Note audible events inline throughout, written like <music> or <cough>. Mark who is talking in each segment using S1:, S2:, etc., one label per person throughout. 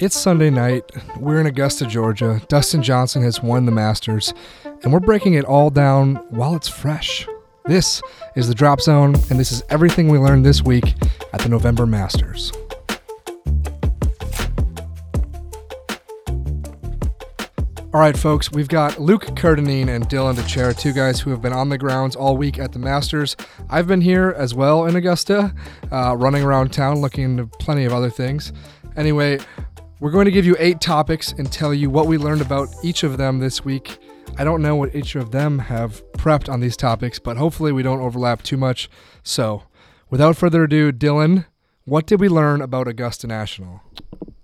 S1: It's Sunday night. We're in Augusta, Georgia. Dustin Johnson has won the Masters, and we're breaking it all down while it's fresh. This is the Drop Zone, and this is everything we learned this week at the November Masters. All right, folks, we've got Luke Kerr-Dineen and Dylan Dethier, two guys who have been on the grounds all week at the Masters. I've been here as well in Augusta, uh, running around town looking into plenty of other things. Anyway, we're going to give you eight topics and tell you what we learned about each of them this week. I don't know what each of them have prepped on these topics, but hopefully we don't overlap too much. So, without further ado, Dylan, what did we learn about Augusta National?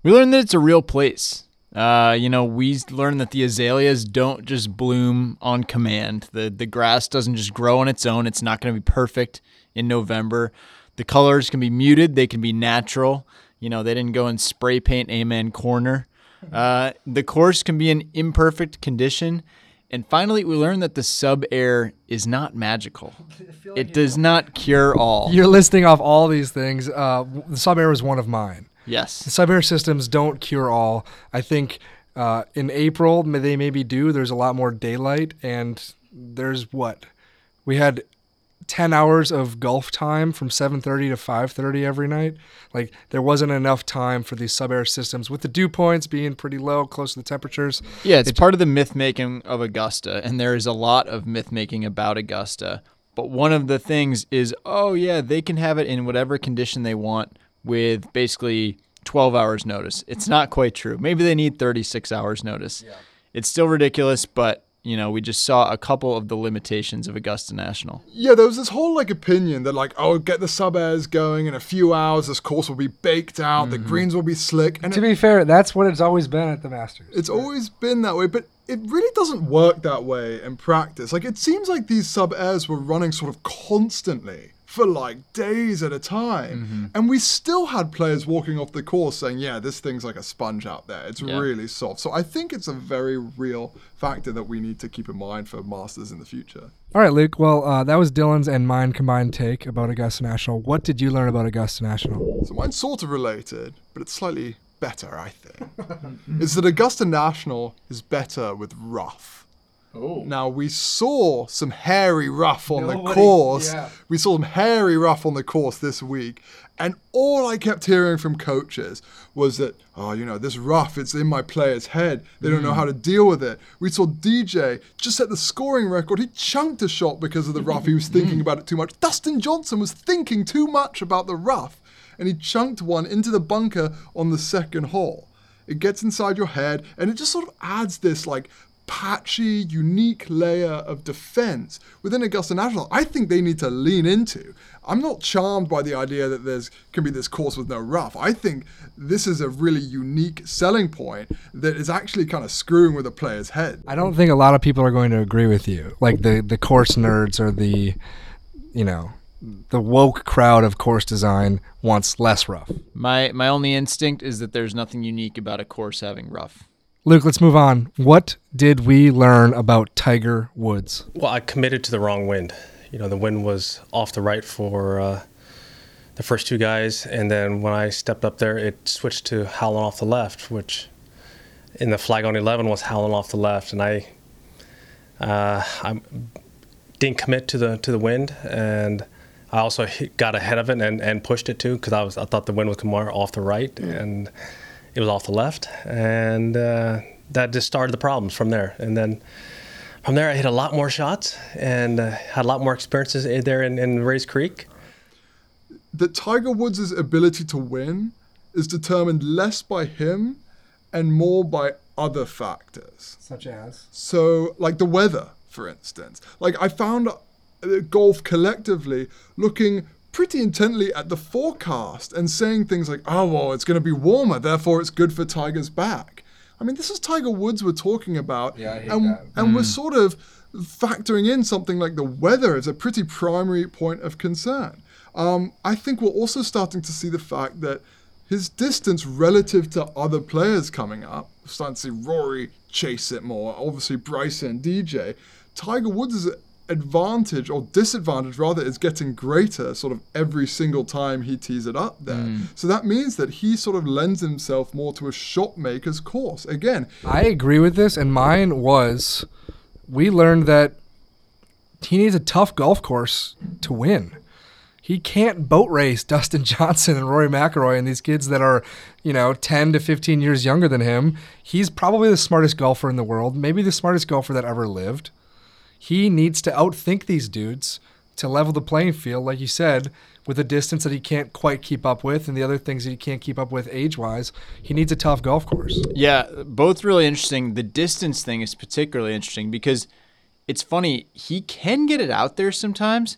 S2: We learned that it's a real place. Uh, you know, we learned that the azaleas don't just bloom on command. The the grass doesn't just grow on its own. It's not going to be perfect in November. The colors can be muted. They can be natural. You know, they didn't go and spray paint Amen Corner. Uh, the course can be in imperfect condition. And finally, we learned that the sub air is not magical. <laughs> It does not cure all.
S1: You're listing off all these things. Uh, the sub air was one of mine. The
S2: Yes.
S1: sub air systems don't cure all. I think uh, in April they maybe do. There's a lot more daylight, and there's what we had 10 hours of golf time from 7.30 to 5.30 every night like there wasn't enough time for these sub air systems with the dew points being pretty low close to the temperatures
S2: Yeah, it's part of the myth making of Augusta, and there is a lot of myth making about Augusta. But one of the things is, oh yeah, they can have it in whatever condition they want with basically 12 hours notice. It's not quite true. Maybe they need 36 hours notice. It's still ridiculous, but you know, we just saw a couple of the limitations of Augusta National.
S3: Yeah, there was this whole like opinion that like, oh, get the sub airs going in a few hours. This course will be baked out. The mm-hmm. greens will be slick, and
S1: to
S3: it,
S1: be fair that's what it's always been at the masters
S3: it's always been that way. But it really doesn't work that way in practice. Like, it seems like these sub airs were running sort of constantly for like days at a time, and we still had players walking off the course saying, "Yeah, this thing's like a sponge out there. It's
S2: Yeah.
S3: really soft." So I think it's a very real factor that we need to keep in mind for masters in the future.
S1: all right luke well uh, that was dylan's and mine combined take about augusta national what did you learn about augusta national
S3: So mine's sort of related, but it's slightly better, I think. <laughs> is that Augusta National is better with rough.
S2: Oh.
S3: Now we saw some hairy rough on the course.
S1: yeah.
S3: We saw some hairy rough on the course this week, and all I kept hearing from coaches was that, oh, you know, this rough, it's in my player's head. They don't know mm. how to deal with it. We saw DJ just set the scoring record. He chunked a shot because of the rough. He was <laughs> thinking about it too much. Dustin Johnson was thinking too much about the rough, and he chunked one into the bunker on the second hole. It gets inside your head, and it just sort of adds this like patchy, unique layer of defense within Augusta National. I think they need to lean into. I'm not charmed by the idea that there's can be this course with no rough. I think this is a really unique selling point that is actually kind of screwing with a player's head.
S1: I don't think a lot of people are going to agree with you. Like the the course nerds or the, you know, the woke crowd of course design wants less rough.
S2: My my only instinct is that there's nothing unique about a course having rough.
S1: Luke, let's move on. What did we learn about Tiger Woods?
S4: Well, I committed to the wrong wind. You know, the wind was off the right for uh, the first two guys, and then when I stepped up there, it switched to howling off the left, which in the flag on 11 was howling off the left, and I, uh, I didn't commit to the to the wind, and I also got ahead of it and, and pushed it too because I was I thought the wind was more off the right, and it was off the left, and uh, that just started the problems from there, and then from there, I hit a lot more shots and uh, had a lot more experiences there in, in Rae's Creek.
S3: that Tiger Woods' ability to win is determined less by him and more by other factors.
S1: Such as
S3: So, like the weather, for instance. Like, I found uh, golf collectively looking pretty intently at the forecast and saying things like, oh, well, it's going to be warmer, therefore it's good for Tiger's back. I mean, this is Tiger Woods we're talking about.
S1: Yeah, I hate
S3: and,
S1: that.
S3: And we're sort of factoring in something like the weather as a pretty primary point of concern. Um, I think we're also starting to see the fact that his distance relative to other players coming up, we're starting to see Rory chase it more, obviously Bryson, DJ. Tiger Woods is advantage or disadvantage rather is getting greater sort of every single time he tees it up there. Mm. So that means that he sort of lends himself more to a shot maker's course. Again,
S1: I agree with this, and mine was we learned that he needs a tough golf course to win. He can't boat race <laughs> Dustin Johnson and Rory McIlroy and these kids that are, you know, 10 to 15 years younger than him. He's probably the smartest golfer in the world, maybe the smartest golfer that ever lived. He needs to outthink these dudes to level the playing field, like you said, with a distance that he can't quite keep up with and the other things that he can't keep up with age wise. He needs a tough golf course.
S2: Yeah, both really interesting. The distance thing is particularly interesting because it's funny, he can get it out there sometimes,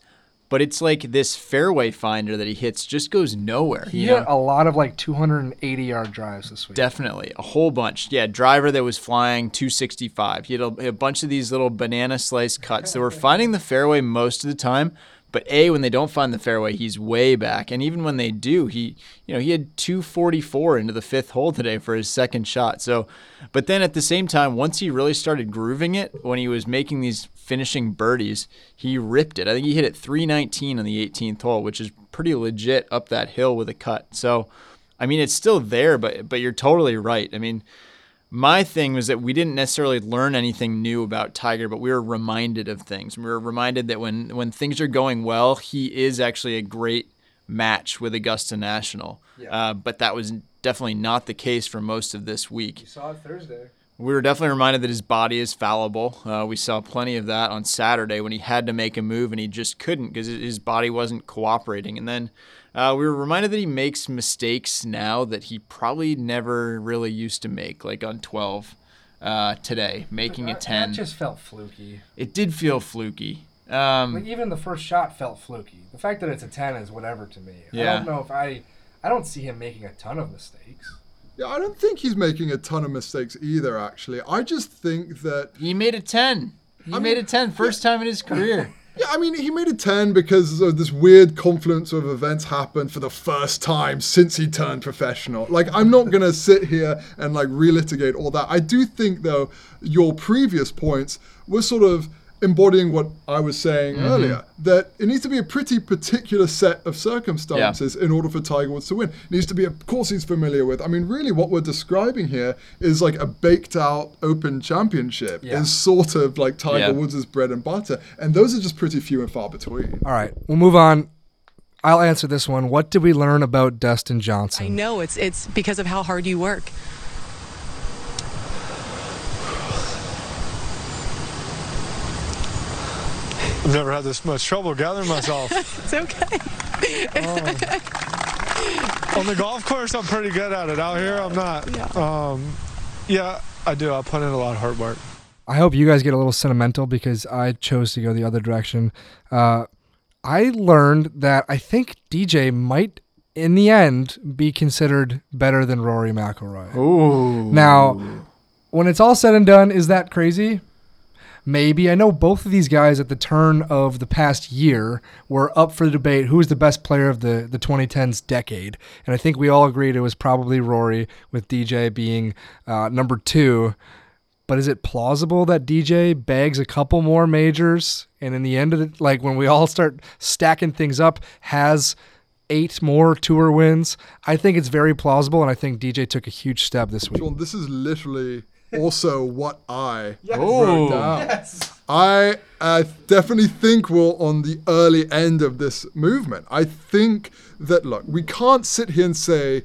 S2: but it's like this fairway finder that he hits just goes nowhere.
S1: He hit
S2: know?
S1: a lot of like 280 yard drives this week.
S2: Definitely, a whole bunch. Yeah, driver that was flying 265. He had a, a bunch of these little banana slice cuts that were <laughs> finding the fairway most of the time. But a when they don't find the fairway, he's way back, and even when they do, he you know he had 244 into the fifth hole today for his second shot. So, but then at the same time, once he really started grooving it, when he was making these finishing birdies, he ripped it. I think he hit it 319 on the 18th hole, which is pretty legit up that hill with a cut. So, I mean, it's still there, but but you're totally right. I mean, my thing was that we didn't necessarily learn anything new about Tiger, but we were reminded of things. We were reminded that when when things are going well, he is actually a great match with Augusta National. Uh, but that was definitely not the case for most of this week.
S1: You saw it Thursday.
S2: We were definitely reminded that his body is fallible. Uh, we saw plenty of that on Saturday when he had to make a move and he just couldn't because his body wasn't cooperating. And then uh, we were reminded that he makes mistakes now that he probably never really used to make, like on 12 uh, today, making a 10.
S1: That just felt fluky.
S2: It did feel fluky. Um,
S1: Like even the first shot felt fluky. The fact that it's a 10 is whatever to me.
S2: Yeah.
S1: I don't know if I I don't see him making a ton of mistakes.
S3: Yeah, I don't think he's making a ton of mistakes either. Actually, I just think that
S2: he made a 10. He
S3: I
S2: made
S3: mean,
S2: a 10, first time in his career. <laughs>
S3: Yeah, I mean, he made a 10 because of this weird confluence of events happened for the first time since he turned professional. Like, I'm not going <laughs> to sit here and, like, relitigate all that. I do think, though, your previous points were sort of embodying what I was saying mm-hmm. earlier that it needs to be a pretty particular set of circumstances in order for Tiger Woods to win. It needs to be a course he's familiar with. I mean, really, what we're describing here is like a baked out Open Championship,
S1: Yeah.
S3: is sort of like Tiger
S2: Yeah.
S3: Woods' bread and butter. And those are just pretty few and far between.
S1: All right, we'll move on. I'll answer this one. What did we learn about Dustin Johnson?
S5: I know it's it's because of how hard you work.
S6: I've never had this much trouble gathering myself. <laughs>
S5: It's okay.
S6: On the golf course, I'm pretty good at it. Out here, I'm not.
S5: Yeah.
S6: Um, yeah, I do. I put in a lot of hard work.
S1: I hope you guys get a little sentimental because I chose to go the other direction. Uh, I learned that I think DJ might, in the end, be considered better than Rory McIlroy.
S2: Ooh.
S1: Now, when it's all said and done, is that crazy? Maybe. I know both of these guys at the turn of the past year were up for the debate who's the best player of the, the 2010s decade. And I think we all agreed it was probably Rory, with DJ being uh, number two. But is it plausible that DJ bags a couple more majors and in the end of it, like when we all start stacking things up, has eight more tour wins? I think it's very plausible, and I think DJ took a huge step this week.
S3: Sean, this is literally also what I
S2: Oh.
S3: wrote down. I uh, definitely think we're on the early end of this movement. I think that, look, we can't sit here and say,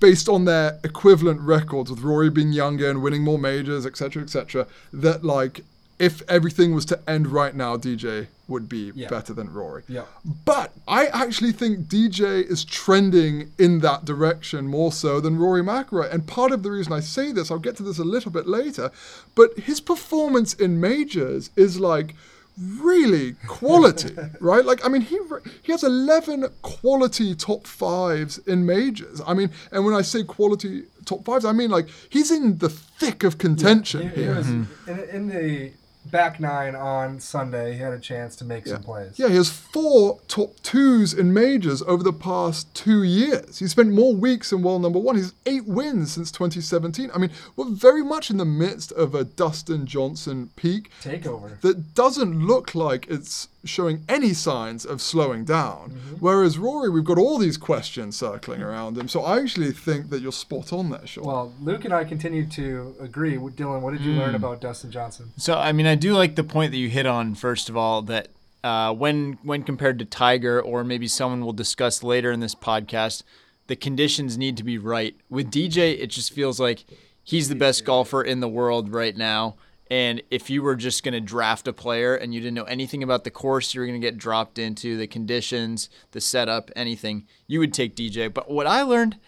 S3: based on their equivalent records, with Rory being younger and winning more majors, etc., etc., that, like, if everything was to end right now, DJ would be
S1: Yeah.
S3: better than Rory.
S1: Yeah.
S3: But I actually think DJ is trending in that direction more so than Rory McIlroy. And part of the reason I say this, I'll get to this a little bit later, but his performance in majors is like really quality, <laughs> right? Like I mean, he he has 11 quality top fives in majors. I mean, and when I say quality top fives, I mean like he's in the thick of contention
S1: He- he
S3: here.
S1: was- mm-hmm. in, in the back nine on Sunday. He had a chance to make
S3: Yeah.
S1: some plays.
S3: Yeah, he has four top twos in majors over the past two years. He spent more weeks in world number one. He's eight wins since 2017. I mean, we're very much in the midst of a Dustin Johnson peak
S1: Takeover.
S3: that doesn't look like it's showing any signs of slowing down.
S1: Mm-hmm.
S3: Whereas Rory, we've got all these questions circling around him. So I actually think that you're spot on there, Sean.
S1: Well, Luke and I continue to agree. Dylan, what did you
S2: Hmm.
S1: learn about Dustin Johnson?
S2: So I mean, I do like the point that you hit on first of all that uh, when when compared to Tiger or maybe someone we'll discuss later in this podcast, the conditions need to be right. With DJ, it just feels like he's the best golfer in the world right now. And if you were just going to draft a player and you didn't know anything about the course you were going to get dropped into, the conditions, the setup, anything, you would take DJ. But what I learned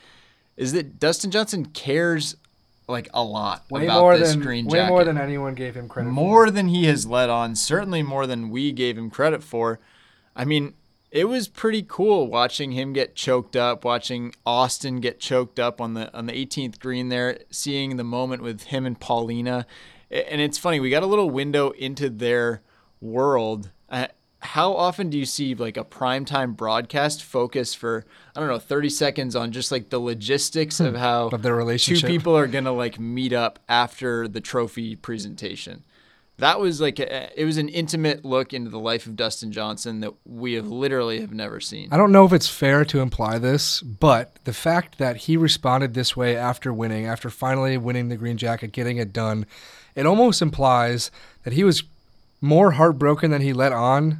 S2: is that Dustin Johnson cares like a lot
S1: Way
S2: about
S1: more
S2: this
S1: than
S2: green
S1: way more than anyone gave him credit. for.
S2: more than he has let on, certainly more than we gave him credit for. I mean, it was pretty cool watching him get choked up, watching Austin get choked up on the on the 18th green there, seeing the moment with him and Paulina. And it's funny, we got a little window into their world. Uh, how often do you see like a primetime broadcast focus for I don't know 30 seconds on just like the logistics of how
S1: Of their
S2: two
S1: relationship.
S2: people are gonna like meet up after the trophy presentation. That was like a, it was an intimate look into the life of Dustin Johnson that we have literally have never seen.
S1: I don't know if it's fair to imply this, but the fact that he responded this way after winning, after finally winning the green jacket, getting it done, it almost implies that he was more heartbroken than he let on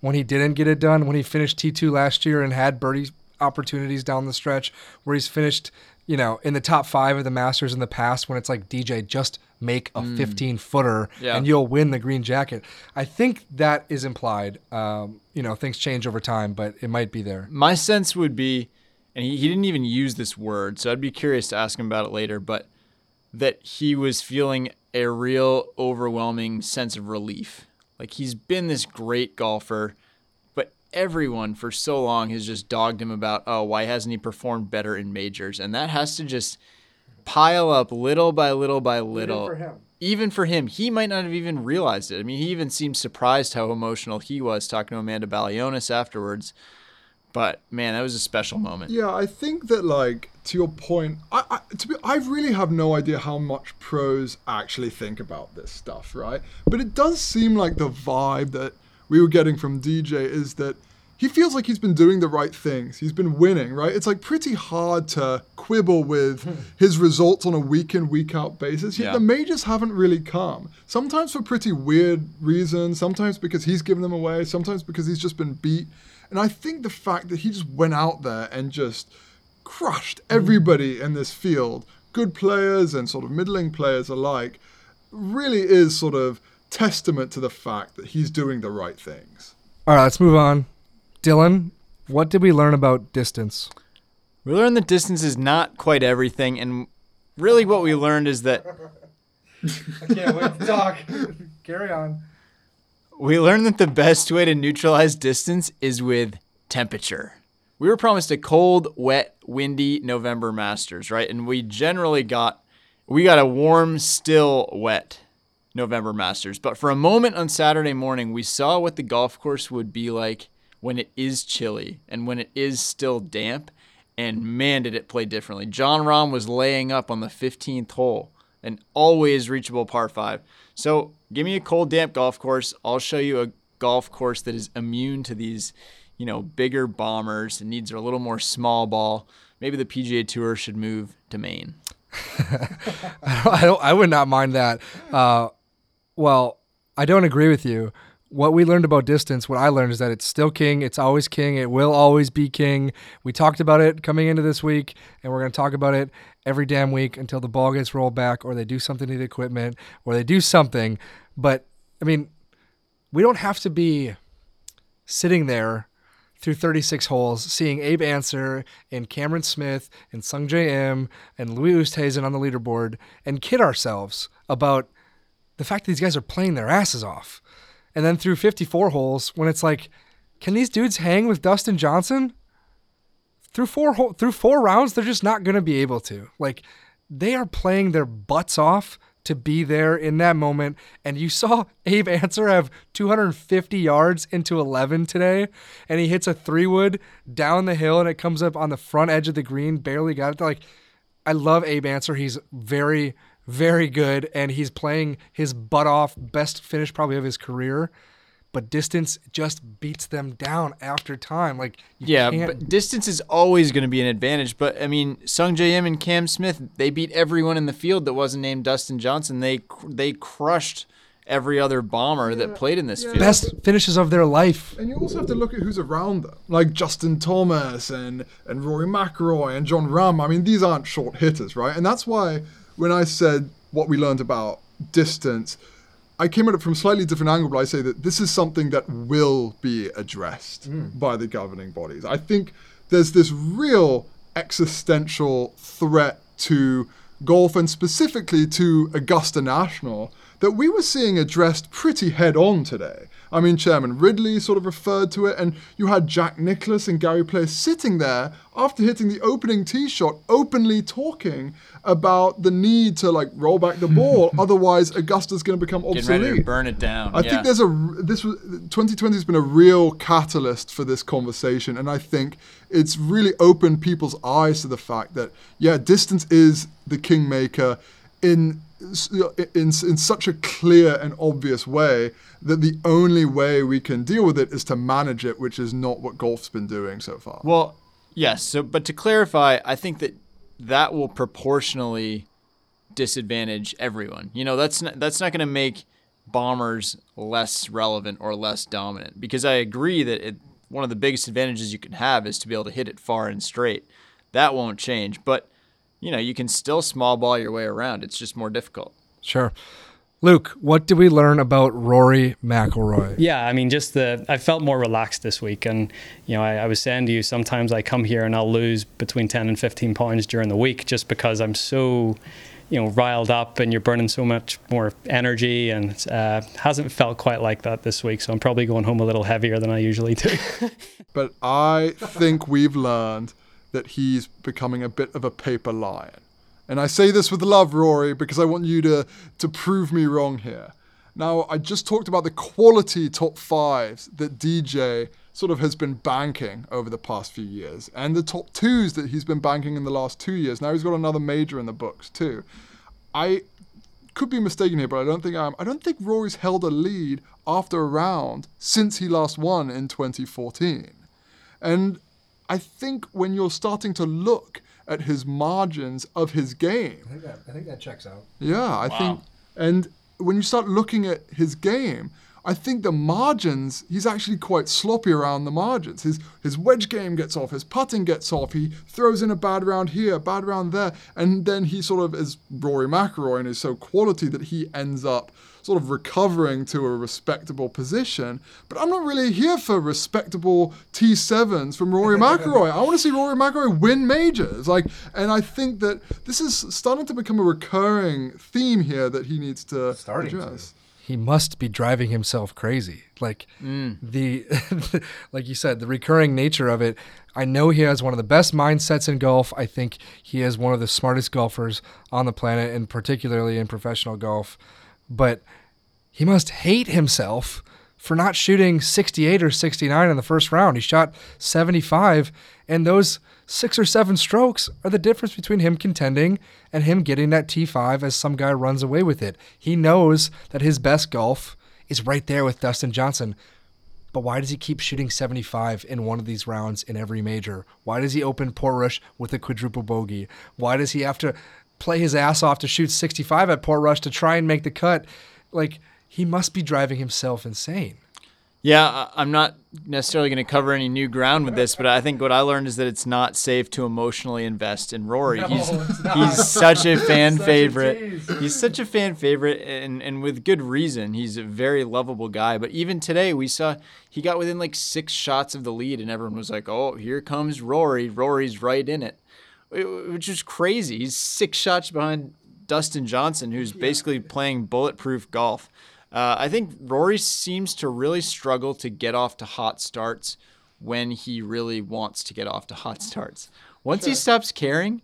S1: when he didn't get it done, when he finished T2 last year and had birdie opportunities down the stretch, where he's finished, you know, in the top five of the Masters in the past when it's like, DJ, just make a 15 footer
S2: Yeah.
S1: and you'll win the green jacket. I think that is implied. Um, you know, things change over time, but it might be there.
S2: My sense would be, and he, he didn't even use this word, so I'd be curious to ask him about it later, but that he was feeling a real overwhelming sense of relief. Like he's been this great golfer, but everyone for so long has just dogged him about, oh, why hasn't he performed better in majors? And that has to just pile up little by little by little.
S1: for him.
S2: Even for him, he might not have even realized it. I mean, he even seemed surprised how emotional he was talking to Amanda Balionis afterwards. But man, that was a special moment.
S3: Yeah, I think that like to your point, I, I to be, I really have no idea how much pros actually think about this stuff, right? But it does seem like the vibe that we were getting from DJ is that he feels like he's been doing the right things. He's been winning, right? It's like pretty hard to quibble with hmm. his results on a week in, week out basis. Yet
S2: Yeah.
S3: the majors haven't really come. Sometimes for pretty weird reasons, sometimes because he's given them away, sometimes because he's just been beat. And I think the fact that he just went out there and just crushed everybody in this field, good players and sort of middling players alike, really is sort of testament to the fact that he's doing the right things.
S1: All right, let's move on. Dylan, what did we learn about distance?
S2: We learned that distance is not quite everything, and really what we learned is that <laughs>
S1: I can't wait to talk. <laughs> Carry on.
S2: We learned that the best way to neutralize distance is with temperature. We were promised a cold, wet, windy November Masters, right? And we generally got we got a warm, still wet November Masters. But for a moment on Saturday morning, we saw what the golf course would be like when it is chilly and when it is still damp. And man, did it play differently. Jon Rahm was laying up on the 15th hole, an always reachable par five. So give me a cold, damp golf course. I'll show you a golf course that is immune to these, you know, bigger bombers and needs a little more small ball. Maybe the PGA Tour should move to Maine. <laughs>
S1: I don't. I would not mind that. Uh, well, I don't agree with you. What we learned about distance, what I learned is that it's still king. It's always king. It will always be king. We talked about it coming into this week, and we're going to talk about it every damn week until the ball gets rolled back, or they do something to the equipment, or they do something. But I mean, we don't have to be sitting there through 36 holes, seeing Abe Ancer and Cameron Smith and Sungjae Im and Louis Oosthuizen on the leaderboard and kid ourselves about the fact that these guys are playing their asses off. And then through 54 holes, when it's like, can these dudes hang with Dustin Johnson? Through four hole, through four rounds, they're just not going to be able to. Like, they are playing their butts off to be there in that moment. And you saw <laughs> Abe Ancer have 250 yards into 11 today, and he hits a three wood down the hill, and it comes up on the front edge of the green. Barely got it. Like, I love Abe Ancer. He's very, very good, and he's playing his butt off. Best finish probably of his career. But distance just beats them down after time. Like you
S2: Yeah,
S1: can't
S2: but distance is always going to be an advantage. But I mean, Sungjae Im and Cam Smith, they beat everyone in the field that wasn't named Dustin Johnson. They they crushed every other bomber that played in this field.
S1: best finishes of their life.
S3: And you also have to look at who's around them, like Justin Thomas and, and Rory McIlroy and Jon Rahm. I mean, these aren't short hitters, right? And that's why when I said what we learned about distance, I came at it from a slightly different angle, but I say that this is something that will be addressed hmm. by the governing bodies. I think there's this real existential threat to golf and specifically to Augusta National that we were seeing addressed pretty head on today. I mean, Chairman Ridley sort of referred to it, and you had Jack Nicklaus and Gary Player sitting there after hitting the opening tee shot, openly talking about the need to like roll back the ball, <laughs> otherwise Augusta's going to become
S2: Getting ready to
S3: obsolete.
S2: burn it down.
S3: I
S2: yeah.
S3: think there's a this was 2020 has been a real catalyst for this conversation, and I think it's really opened people's eyes to the fact that yeah, distance is the kingmaker in in in such a clear and obvious way that the only way we can deal with it is to manage it, which is not what golf's been doing so far.
S2: Well, yes. So, but to clarify, I think that that will proportionally disadvantage everyone. You know, that's not, that's not going to make bombers less relevant or less dominant because I agree that it, one of the biggest advantages you can have is to be able to hit it far and straight. That won't change, but you know, you can still small ball your way around. It's just more difficult.
S1: Sure. Luke, what did we learn about Rory McIlroy?
S7: Yeah, I mean, just the I felt more relaxed this week, and you know, I, I was saying to you, sometimes I come here and I'll lose between ten and fifteen pounds during the week just because I'm so, you know, riled up, and you're burning so much more energy, and it's, uh, hasn't felt quite like that this week. So I'm probably going home a little heavier than I usually do. <laughs>
S3: But I think we've learned that he's becoming a bit of a paper lion. And I say this with love, Rory, because I want you to, to prove me wrong here. Now, I just talked about the quality top fives that DJ sort of has been banking over the past few years, and the top twos that he's been banking in the last two years. Now he's got another major in the books, too. I could be mistaken here, but I don't think I am. I don't think Rory's held a lead after a round since he last won in 2014. And I think when you're starting to look at his margins of his game,
S1: I think that, I think that checks out.
S3: yeah, I think, and when you start looking at his game, I think the margins, he's actually quite sloppy around the margins. His his wedge game gets off, his putting gets off, he throws in a bad round here, a bad round there, and then he sort of is Rory McIlroy and is so quality that he ends up sort of recovering to a respectable position. But I'm not really here for respectable T7s from Rory McIlroy. I want to see Rory McIlroy win majors. Like, and I think that this is starting to become a recurring theme here that he needs to
S1: Starting to.
S3: address.
S1: He must be driving himself crazy. Like mm. the <laughs> like you said, the recurring nature of it. I know he has one of the best mindsets in golf. I think he is one of the smartest golfers on the planet and particularly in professional golf. But he must hate himself for not shooting 68 or 69 in the first round. He shot 75 and those six or seven strokes are the difference between him contending and him getting that T5 as some guy runs away with it. He knows that his best golf is right there with Dustin Johnson. But why does he keep shooting 75 in one of these rounds in every major? Why does he open Portrush with a quadruple bogey? Why does he have to play his ass off to shoot 65 at Portrush to try and make the cut? Like, he must be driving himself insane.
S2: Yeah, I'm not necessarily going to cover any new ground with this, but I think what I learned is that it's not safe to emotionally invest in Rory. he's he's such a <laughs> fan favorite. he's such a fan favorite, and and with good reason. He's a very lovable guy. But even today, we saw he got within like six shots of the lead, and everyone was like, "Oh, here comes Rory. Rory's right in it," which is crazy. He's six shots behind Dustin Johnson, who's basically playing bulletproof golf. Uh, I think Rory seems to really struggle to get off to hot starts when he really wants to get off to hot starts. Once he stops caring,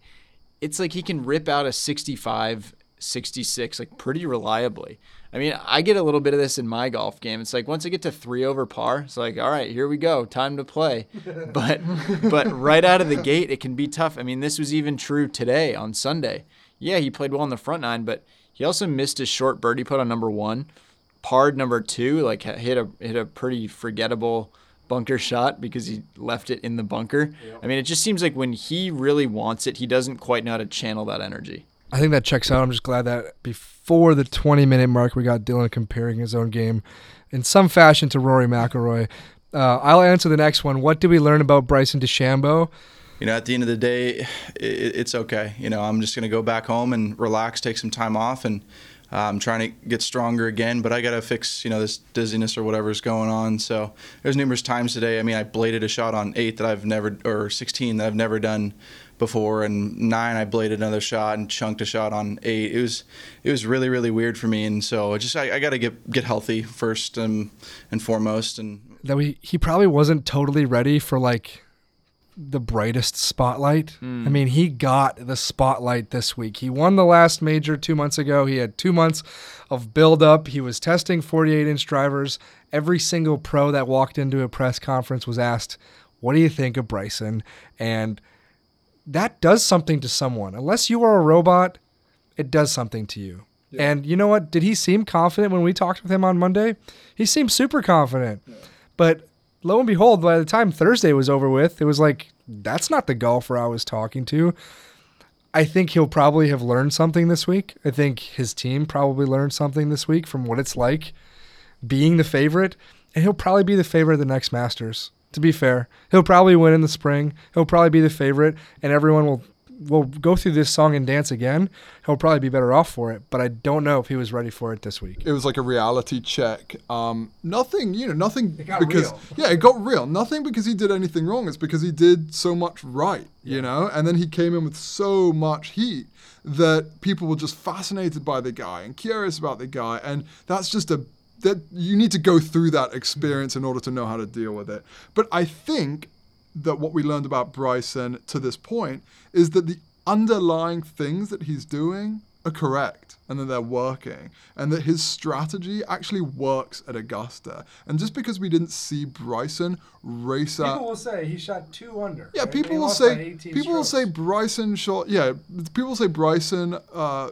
S2: it's like he can rip out a 65 66 like pretty reliably. I mean, I get a little bit of this in my golf game. It's like once I get to three over par, it's like, all right, here we go, time to play. <laughs> But but right out of the gate, it can be tough. I mean, this was even true today on Sunday. Yeah, he played well on the front nine, but he also missed his short birdie putt on number one, parred number two, like hit a hit a pretty forgettable bunker shot because he left it in the bunker. I mean, it just seems like when he really wants it, he doesn't quite know how to channel that energy.
S1: I think that checks out. I'm just glad that before the 20 minute mark, we got Dylan comparing his own game in some fashion to Rory McIlroy. Uh, I'll answer the next one. What did we learn about Bryson DeChambeau?
S8: You know, at the end of the day, it, it's okay. You know, I'm just going to go back home and relax, take some time off, and uh, I'm trying to get stronger again. But I got to fix, you know, this dizziness or whatever's going on. So there's numerous times today. I mean, I bladed a shot on eight that I've never, or 16 that I've never done before and nine I bladed another shot and chunked a shot on eight. It was it was really really weird for me and so I just I, I got to get get healthy first and and foremost and
S1: that we he probably wasn't totally ready for like the brightest spotlight.
S2: Hmm.
S1: I mean, he got the spotlight this week. He won the last major 2 months ago. He had 2 months of build up. He was testing 48-inch drivers. Every single pro that walked into a press conference was asked, "What do you think of Bryson?" and that does something to someone. Unless you are a robot, it does something to you. And you know what? Did he seem confident when we talked with him on Monday? He seemed super confident. But lo and behold, by the time Thursday was over with, it was like, that's not the golfer I was talking to. I think he'll probably have learned something this week. I think his team probably learned something this week from what it's like being the favorite. And he'll probably be the favorite of the next Masters to be fair. He'll probably win in the spring. He'll probably be the favorite, and everyone will will go through this song and dance again. He'll probably be better off for it, but I don't know if he was ready for it this week.
S3: It was like a reality check. Um, nothing, you know, nothing
S1: got
S3: because
S1: real.
S3: yeah, it got real. Nothing because he did anything wrong. It's because he did so much right, you know. And then he came in with so much heat that people were just fascinated by the guy and curious about the guy, and that's just a that you need to go through that experience in order to know how to deal with it. But I think that what we learned about Bryson to this point is that the underlying things that he's doing are correct and that they're working and that his strategy actually works at Augusta. And just because we didn't see Bryson race out People
S1: will say he shot two under.
S3: yeah, people will say people will say Bryson shot. Yeah, people will say Bryson uh,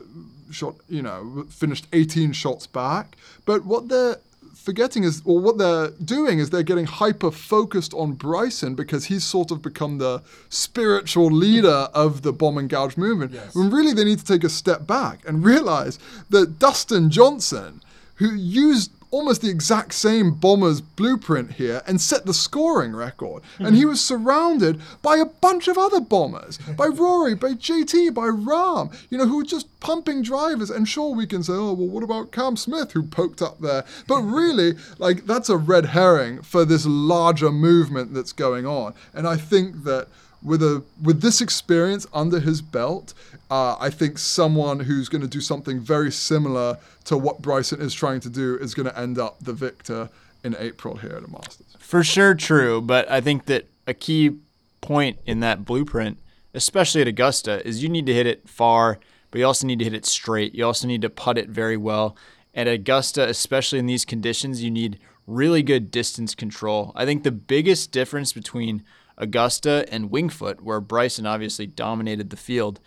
S3: shot. You know, finished 18 shots back. But what they're forgetting is, or what they're doing is, they're getting hyper focused on Bryson because he's sort of become the spiritual leader <laughs> of the bomb and gouge movement. When really they need to take a step back and realize that Dustin Johnson, who used almost the exact same bomber's blueprint here and set the scoring record. And he hmm. was surrounded by a bunch of other bombers, by <laughs> Rory, by JT, by Rahm, you know, who were just pumping drivers. And sure, we can say, oh, well, what about Cam Smith who poked up there? But <laughs> really, like, that's a red herring for this larger movement that's going on. And I think that with a with this experience under his belt, uh, I think someone who's going to do something very similar to what Bryson is trying to do is going to end up the victor in April here at the Masters.
S2: For sure, true. But I think that a key point in that blueprint, especially at Augusta, is you need to hit it far, but you also need to hit it straight. You also need to putt it very well. At Augusta, especially in these conditions, you need really good distance control. I think the biggest difference between Augusta and Winged Foot, where Bryson obviously dominated the field,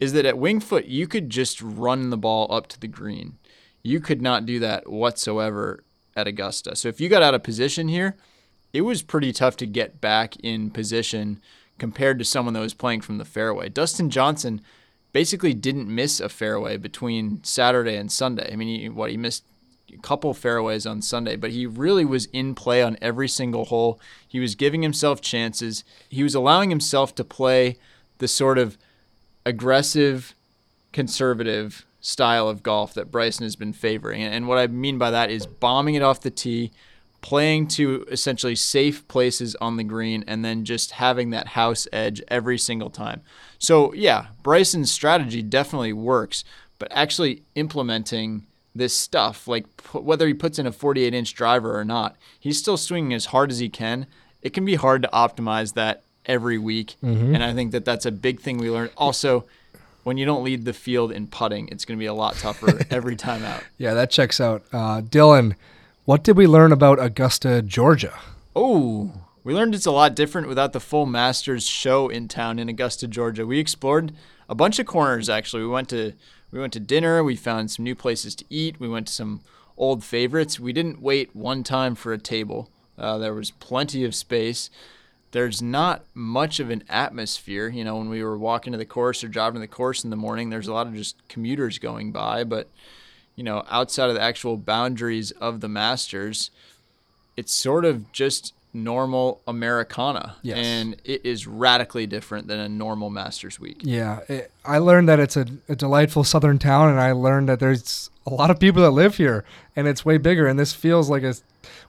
S2: is that at Winged Foot, you could just run the ball up to the green. You could not do that whatsoever at Augusta. So if you got out of position here, it was pretty tough to get back in position compared to someone that was playing from the fairway. Dustin Johnson basically didn't miss a fairway between Saturday and Sunday. I mean, he, what he missed couple fairways on Sunday, but he really was in play on every single hole. He was giving himself chances. He was allowing himself to play the sort of aggressive, conservative style of golf that Bryson has been favoring. And what I mean by that is bombing it off the tee, playing to essentially safe places on the green, and then just having that house edge every single time. So, yeah, Bryson's strategy definitely works, but actually implementing this stuff, like pu- whether he puts in a 48 inch driver or not, he's still swinging as hard as he can. It can be hard to optimize that every week. And I think that that's a big thing we learned. Also, when you don't lead the field in putting, it's going to be a lot tougher <laughs> every time out.
S1: Yeah, that checks out. Uh, Dylan, what did we learn about Augusta, Georgia?
S2: Oh, we learned it's a lot different without the full Masters show in town in Augusta, Georgia. We explored a bunch of corners actually. We went to we went to dinner, we found some new places to eat, we went to some old favorites. We didn't wait one time for a table. Uh, there was plenty of space. There's not much of an atmosphere. You know, when we were walking to the course or driving to the course in the morning, there's a lot of just commuters going by. But, you know, outside of the actual boundaries of the Masters, it's sort of just normal Americana.
S1: Yes.
S2: And it is radically different than a normal Masters week.
S1: Yeah, it, I learned that it's a, a delightful southern town, and I learned that there's a lot of people that live here, and it's way bigger. And this feels like a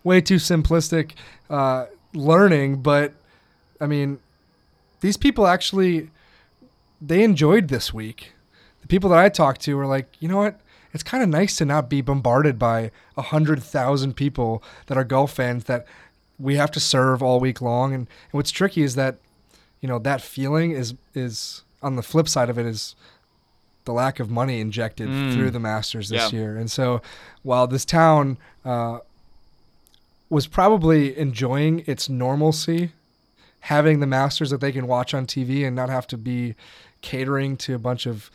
S1: way too simplistic uh, learning, but I mean, these people actually they enjoyed this week. The people that I talked to were like, you know what? It's kind of nice to not be bombarded by a hundred thousand people that are golf fans that we have to serve all week long. And, and what's tricky is that, you know, that feeling is is on the flip side of it is the lack of money injected
S2: Mm.
S1: through the Masters this
S2: Yeah.
S1: year. And so, while this town uh, was probably enjoying its normalcy, having the Masters that they can watch on TV and not have to be catering to a bunch of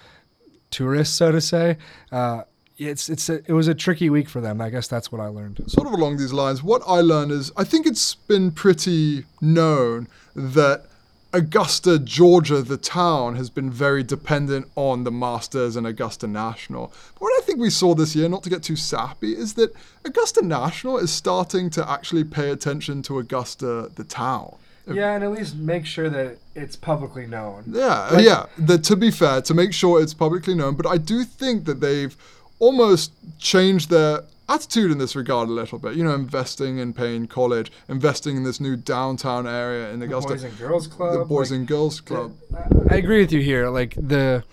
S1: tourists, so to say. Uh, it's it's a, it was a tricky week for them. I guess that's what I learned.
S3: sort of along these lines, what I learned is I think it's been pretty known that Augusta, Georgia, the town, has been very dependent on the Masters and Augusta National. But what I think we saw this year, not to get too sappy, is that Augusta National is starting to actually pay attention to Augusta, the town.
S1: Yeah, and at least make sure that it's publicly known.
S3: Yeah,
S1: Like-
S3: yeah. The, to be fair, to make sure it's publicly known, but I do think that they've almost changed their attitude in this regard a little bit. You know, investing in Paine College, investing in this new downtown area in Augusta,
S1: Boys and Girls Club,
S3: the Boys
S1: like,
S3: and Girls Club.
S1: I agree with you here. Like the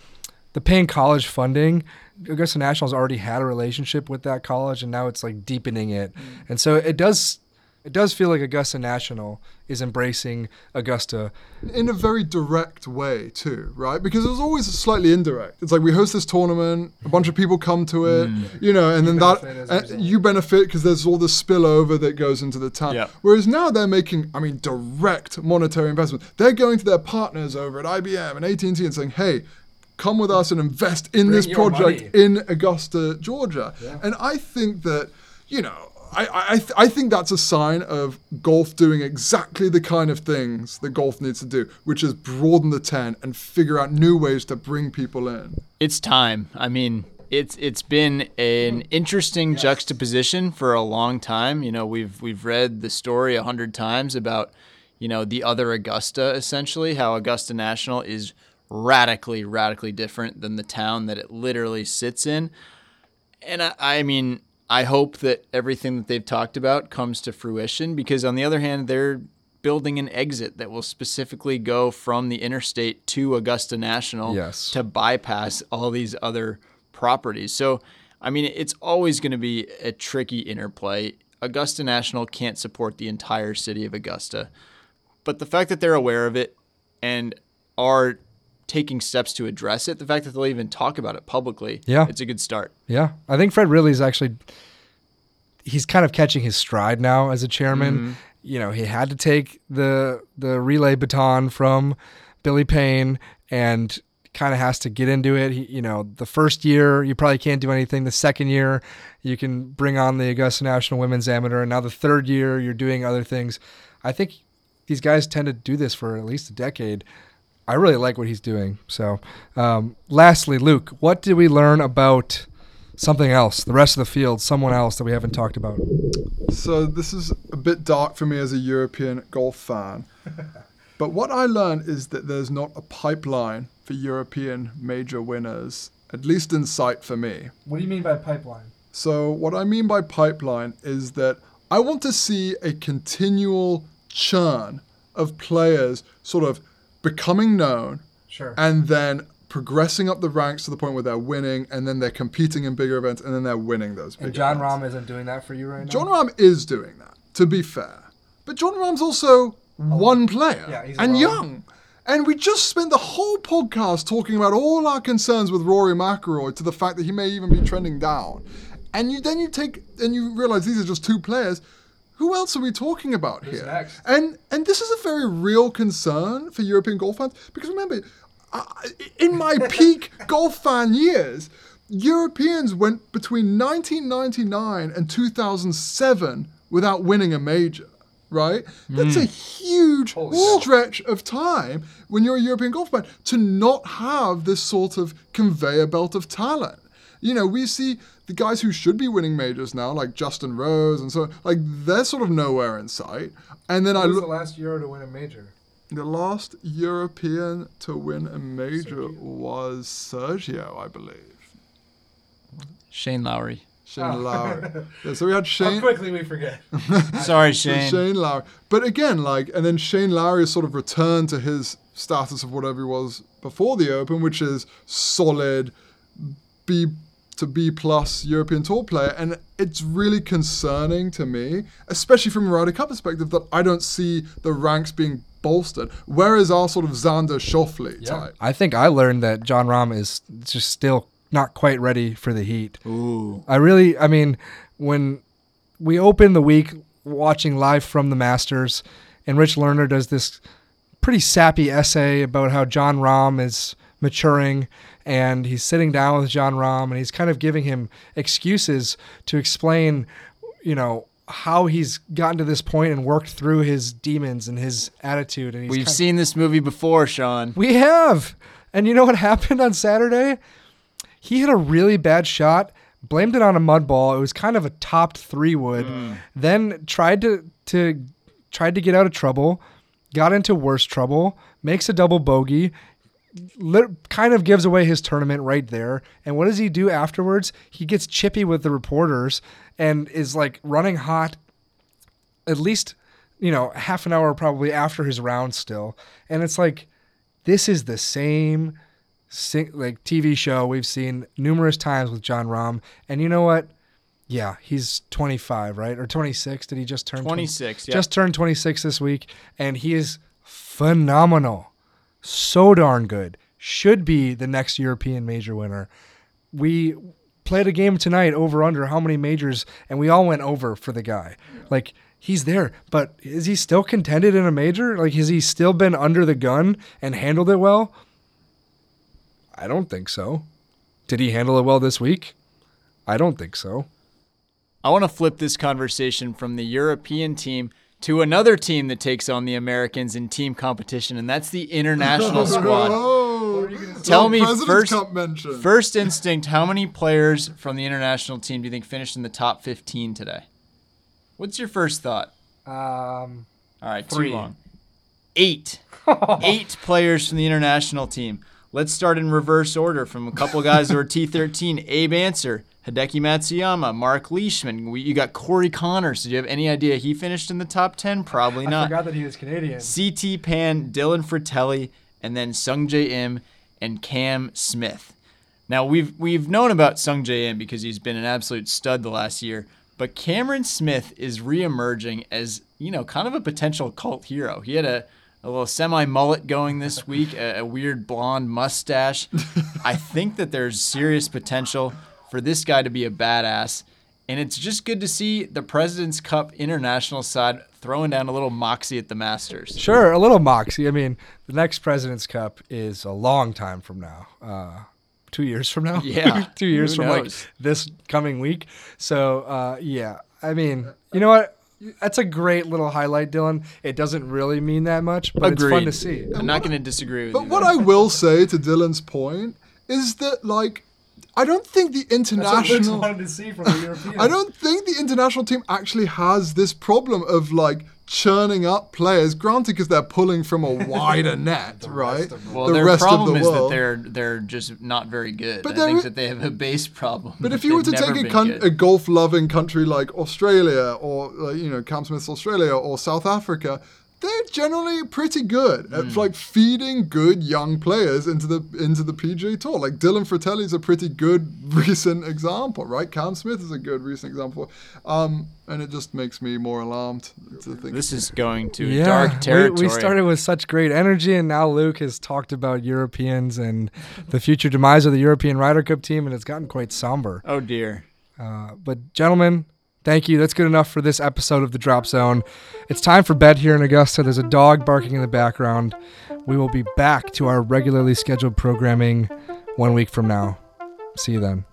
S1: the paying college funding, Augusta National's already had a relationship with that college, and now it's like deepening it. Mm. And so it does it does feel like Augusta National is embracing Augusta.
S3: in a very direct way too, right? Because it was always slightly indirect. It's like we host this tournament, a bunch of people come to it, you know, and then that
S1: benefit as a
S3: uh, you benefit because there's all the spillover that goes into the town.
S2: Yeah.
S3: Whereas now they're making, I mean, direct monetary investment. They're going to their partners over at IBM and AT&T and saying, "Hey." Come with us and invest in
S1: Bring
S3: this project
S1: money.
S3: in Augusta, Georgia. And I think that, you know, I, I, I th- I think that's a sign of golf doing exactly the kind of things that golf needs to do, which is broaden the tent and figure out new ways to bring people in.
S2: It's time. I mean, it's it's been an interesting juxtaposition for a long time. You know, we've we've read the story a hundred times about, you know, the other Augusta essentially, how Augusta National is radically, radically different than the town that it literally sits in. And I, I mean, I hope that everything that they've talked about comes to fruition because, on the other hand, they're building an exit that will specifically go from the interstate to Augusta National
S1: Yes.
S2: to bypass all these other properties. So, I mean, it's always going to be a tricky interplay. Augusta National can't support the entire city of Augusta. But the fact that they're aware of it and are taking steps to address it, the fact that they'll even talk about it publicly,
S1: Yeah.
S2: it's a good start.
S1: Yeah, I think Fred Ridley's actually he's kind of catching his stride now as a chairman. Mm-hmm. You know, he had to take the the relay baton from Billy Payne and kind of has to get into it. He, you know, the first year you probably can't do anything. The second year you can bring on the Augusta National Women's Amateur, and now the third year you're doing other things. I think these guys tend to do this for at least a decade. I really like what he's doing. So, um, lastly, Luke, what did we learn about something else, the rest of the field, someone else that we haven't talked about?
S3: So this is a bit dark for me as a European golf fan. <laughs> but what I learned is that there's not a pipeline for European major winners, at least in sight for me.
S1: What do you mean by pipeline?
S3: So, what I mean by pipeline is that I want to see a continual churn of players sort of becoming known
S1: Sure.
S3: and then progressing up the ranks to the point where they're winning and then they're competing in bigger events and then they're winning those big
S1: And Jon
S3: events.
S1: Rahm isn't doing that for you right now.
S3: Jon Rahm is doing that, to be fair. But Jon Rahm's also oh. one player
S1: Yeah, he's
S3: and young. And we just spent the whole podcast talking about all our concerns with Rory McIlroy to the fact that he may even be trending down. And you then you take and you realize these are just two players. Who else are we talking about here?
S1: next?
S3: And and this is a very real concern for European golf fans because remember, I- in my <laughs> peak golf fan years, Europeans went between 1999 and 2007 without winning a major. Right? That's a huge stretch of time when you're a European golf fan to not have this sort of conveyor belt of talent. You know, we see the guys who should be winning majors now, like Justin Rose and so on, like they're sort of nowhere in sight. And then I
S1: Who was
S3: look
S1: the last Euro to win a major?
S3: the last European to win a major was Sergio, I believe.
S2: Shane Lowry.
S3: Shane oh. Lowry. Yeah, so we had <laughs> Shane.
S1: How quickly we forget. <laughs>
S2: Sorry,
S3: so
S2: Shane.
S3: Shane Lowry. But again, like, and then Shane Lowry has sort of returned to his status of whatever he was before the Open, which is solid B to B plus European Tour player, and it's really concerning to me, especially from a Ryder Cup perspective, that I don't see the ranks being bolstered. Where is our sort of Xander Schauffele type?
S1: I think I learned that Jon Rahm is just still not quite ready for the heat.
S2: Ooh.
S1: I really, I mean, when we open the week watching live from the Masters, and Rich Lerner does this pretty sappy essay about how Jon Rahm is maturing, and he's sitting down with Jon Rahm, and he's kind of giving him excuses to explain, you know, how he's gotten to this point and worked through his demons and his attitude. And he's
S2: We've seen this movie before, Sean.
S1: we have. And you know what <laughs> happened on Saturday? He hit a really bad shot, blamed it on a mud ball. It was kind of a topped three wood. Mm. Then tried to to tried to get out of trouble, got into worse trouble, makes a double bogey, kind of gives away his tournament right there. And what does he do afterwards? He gets chippy with the reporters and is like running hot at least you know half an hour probably after his round still. And it's like this is the same like TV show we've seen numerous times with Jon Rahm. And you know what? Yeah he's 25 right? Or 26 did he just turn 20
S2: 26, yeah.
S1: just turned 26 this week and he is phenomenal so darn good. Should be the next European major winner. We played a game tonight over under how many majors and we all went over for the guy. Like he's there but is he still contended in a major? Like has he still been under the gun and handled it well? I don't think so. Did he handle it well this week? I don't think so.
S2: I want to flip this conversation from the European team to another team that takes on the Americans in team competition, and that's the international <laughs> squad.
S3: Oh,
S2: Tell me
S3: President's
S2: first, first instinct, how many players from the international team do you think finished in the top 15 today? What's your first thought?
S1: um
S2: All right,
S1: Three.
S2: too long. Eight. <laughs> Eight players from the international team. Let's start in reverse order from a couple guys who are T13. Abe Ancer, Hideki Matsuyama, Mark Leishman. We, you got Corey Conners. Did you have any idea he finished in the top 10? Probably not.
S1: I forgot that he was canadian
S2: CT Pan, Dylan Frittelli, and then Sungjae Im and Cam Smith. Now we've we've known about Sungjae Im because he's been an absolute stud the last year, but Cameron Smith is reemerging as you know kind of a potential cult hero. He had a a little semi mullet going this week, a, a weird blonde mustache. <laughs> I think that there's serious potential for this guy to be a badass. And it's just good to see the President's Cup international side throwing down a little moxie at the Masters.
S1: Sure, a little moxie. I mean, the next President's Cup is a long time from now. Uh, two years from now.
S2: Yeah, <laughs>
S1: two years
S2: who
S1: from like this coming week. So uh, yeah, I mean, you know what? That's a great little highlight, Dylan. It doesn't really mean that much, but it's fun to see.
S2: I'm not going to disagree with
S3: But
S2: you.
S3: But
S2: what.
S3: I will say to Dylan's point is that, like, I don't think the international.
S1: to see from the European. <laughs>
S3: I don't think the international team actually has this problem of like churning up players. Granted, because they're pulling from a <laughs> wider net, right?
S2: well,
S3: the
S2: their
S3: rest
S2: problem
S3: of the
S2: is that they're they're just not very good.
S3: But
S2: I think that they have a base problem.
S3: But if you were to take a, con- a golf-loving country like Australia or like, you know Cam Smith's Australia or South Africa, they're generally pretty good at
S2: Hmm.
S3: like feeding good young players into the into the PGA Tour. Like Dylan Frittelli is a pretty good <laughs> recent example, right? Cam Smith is a good recent example, um, and it just makes me more alarmed to think.
S2: This is going to
S1: Yeah,
S2: dark
S1: we-
S2: territory.
S1: We, started with such great energy, and now Luke has talked about Europeans and the future demise of the European Ryder Cup team, and it's gotten quite somber.
S2: Oh dear.
S1: Uh, but gentlemen, thank you. That's good enough for this episode of the Drop Zone. It's time for bed here in Augusta. There's a dog barking in the background. We will be back to our regularly scheduled programming one week from now. See you then.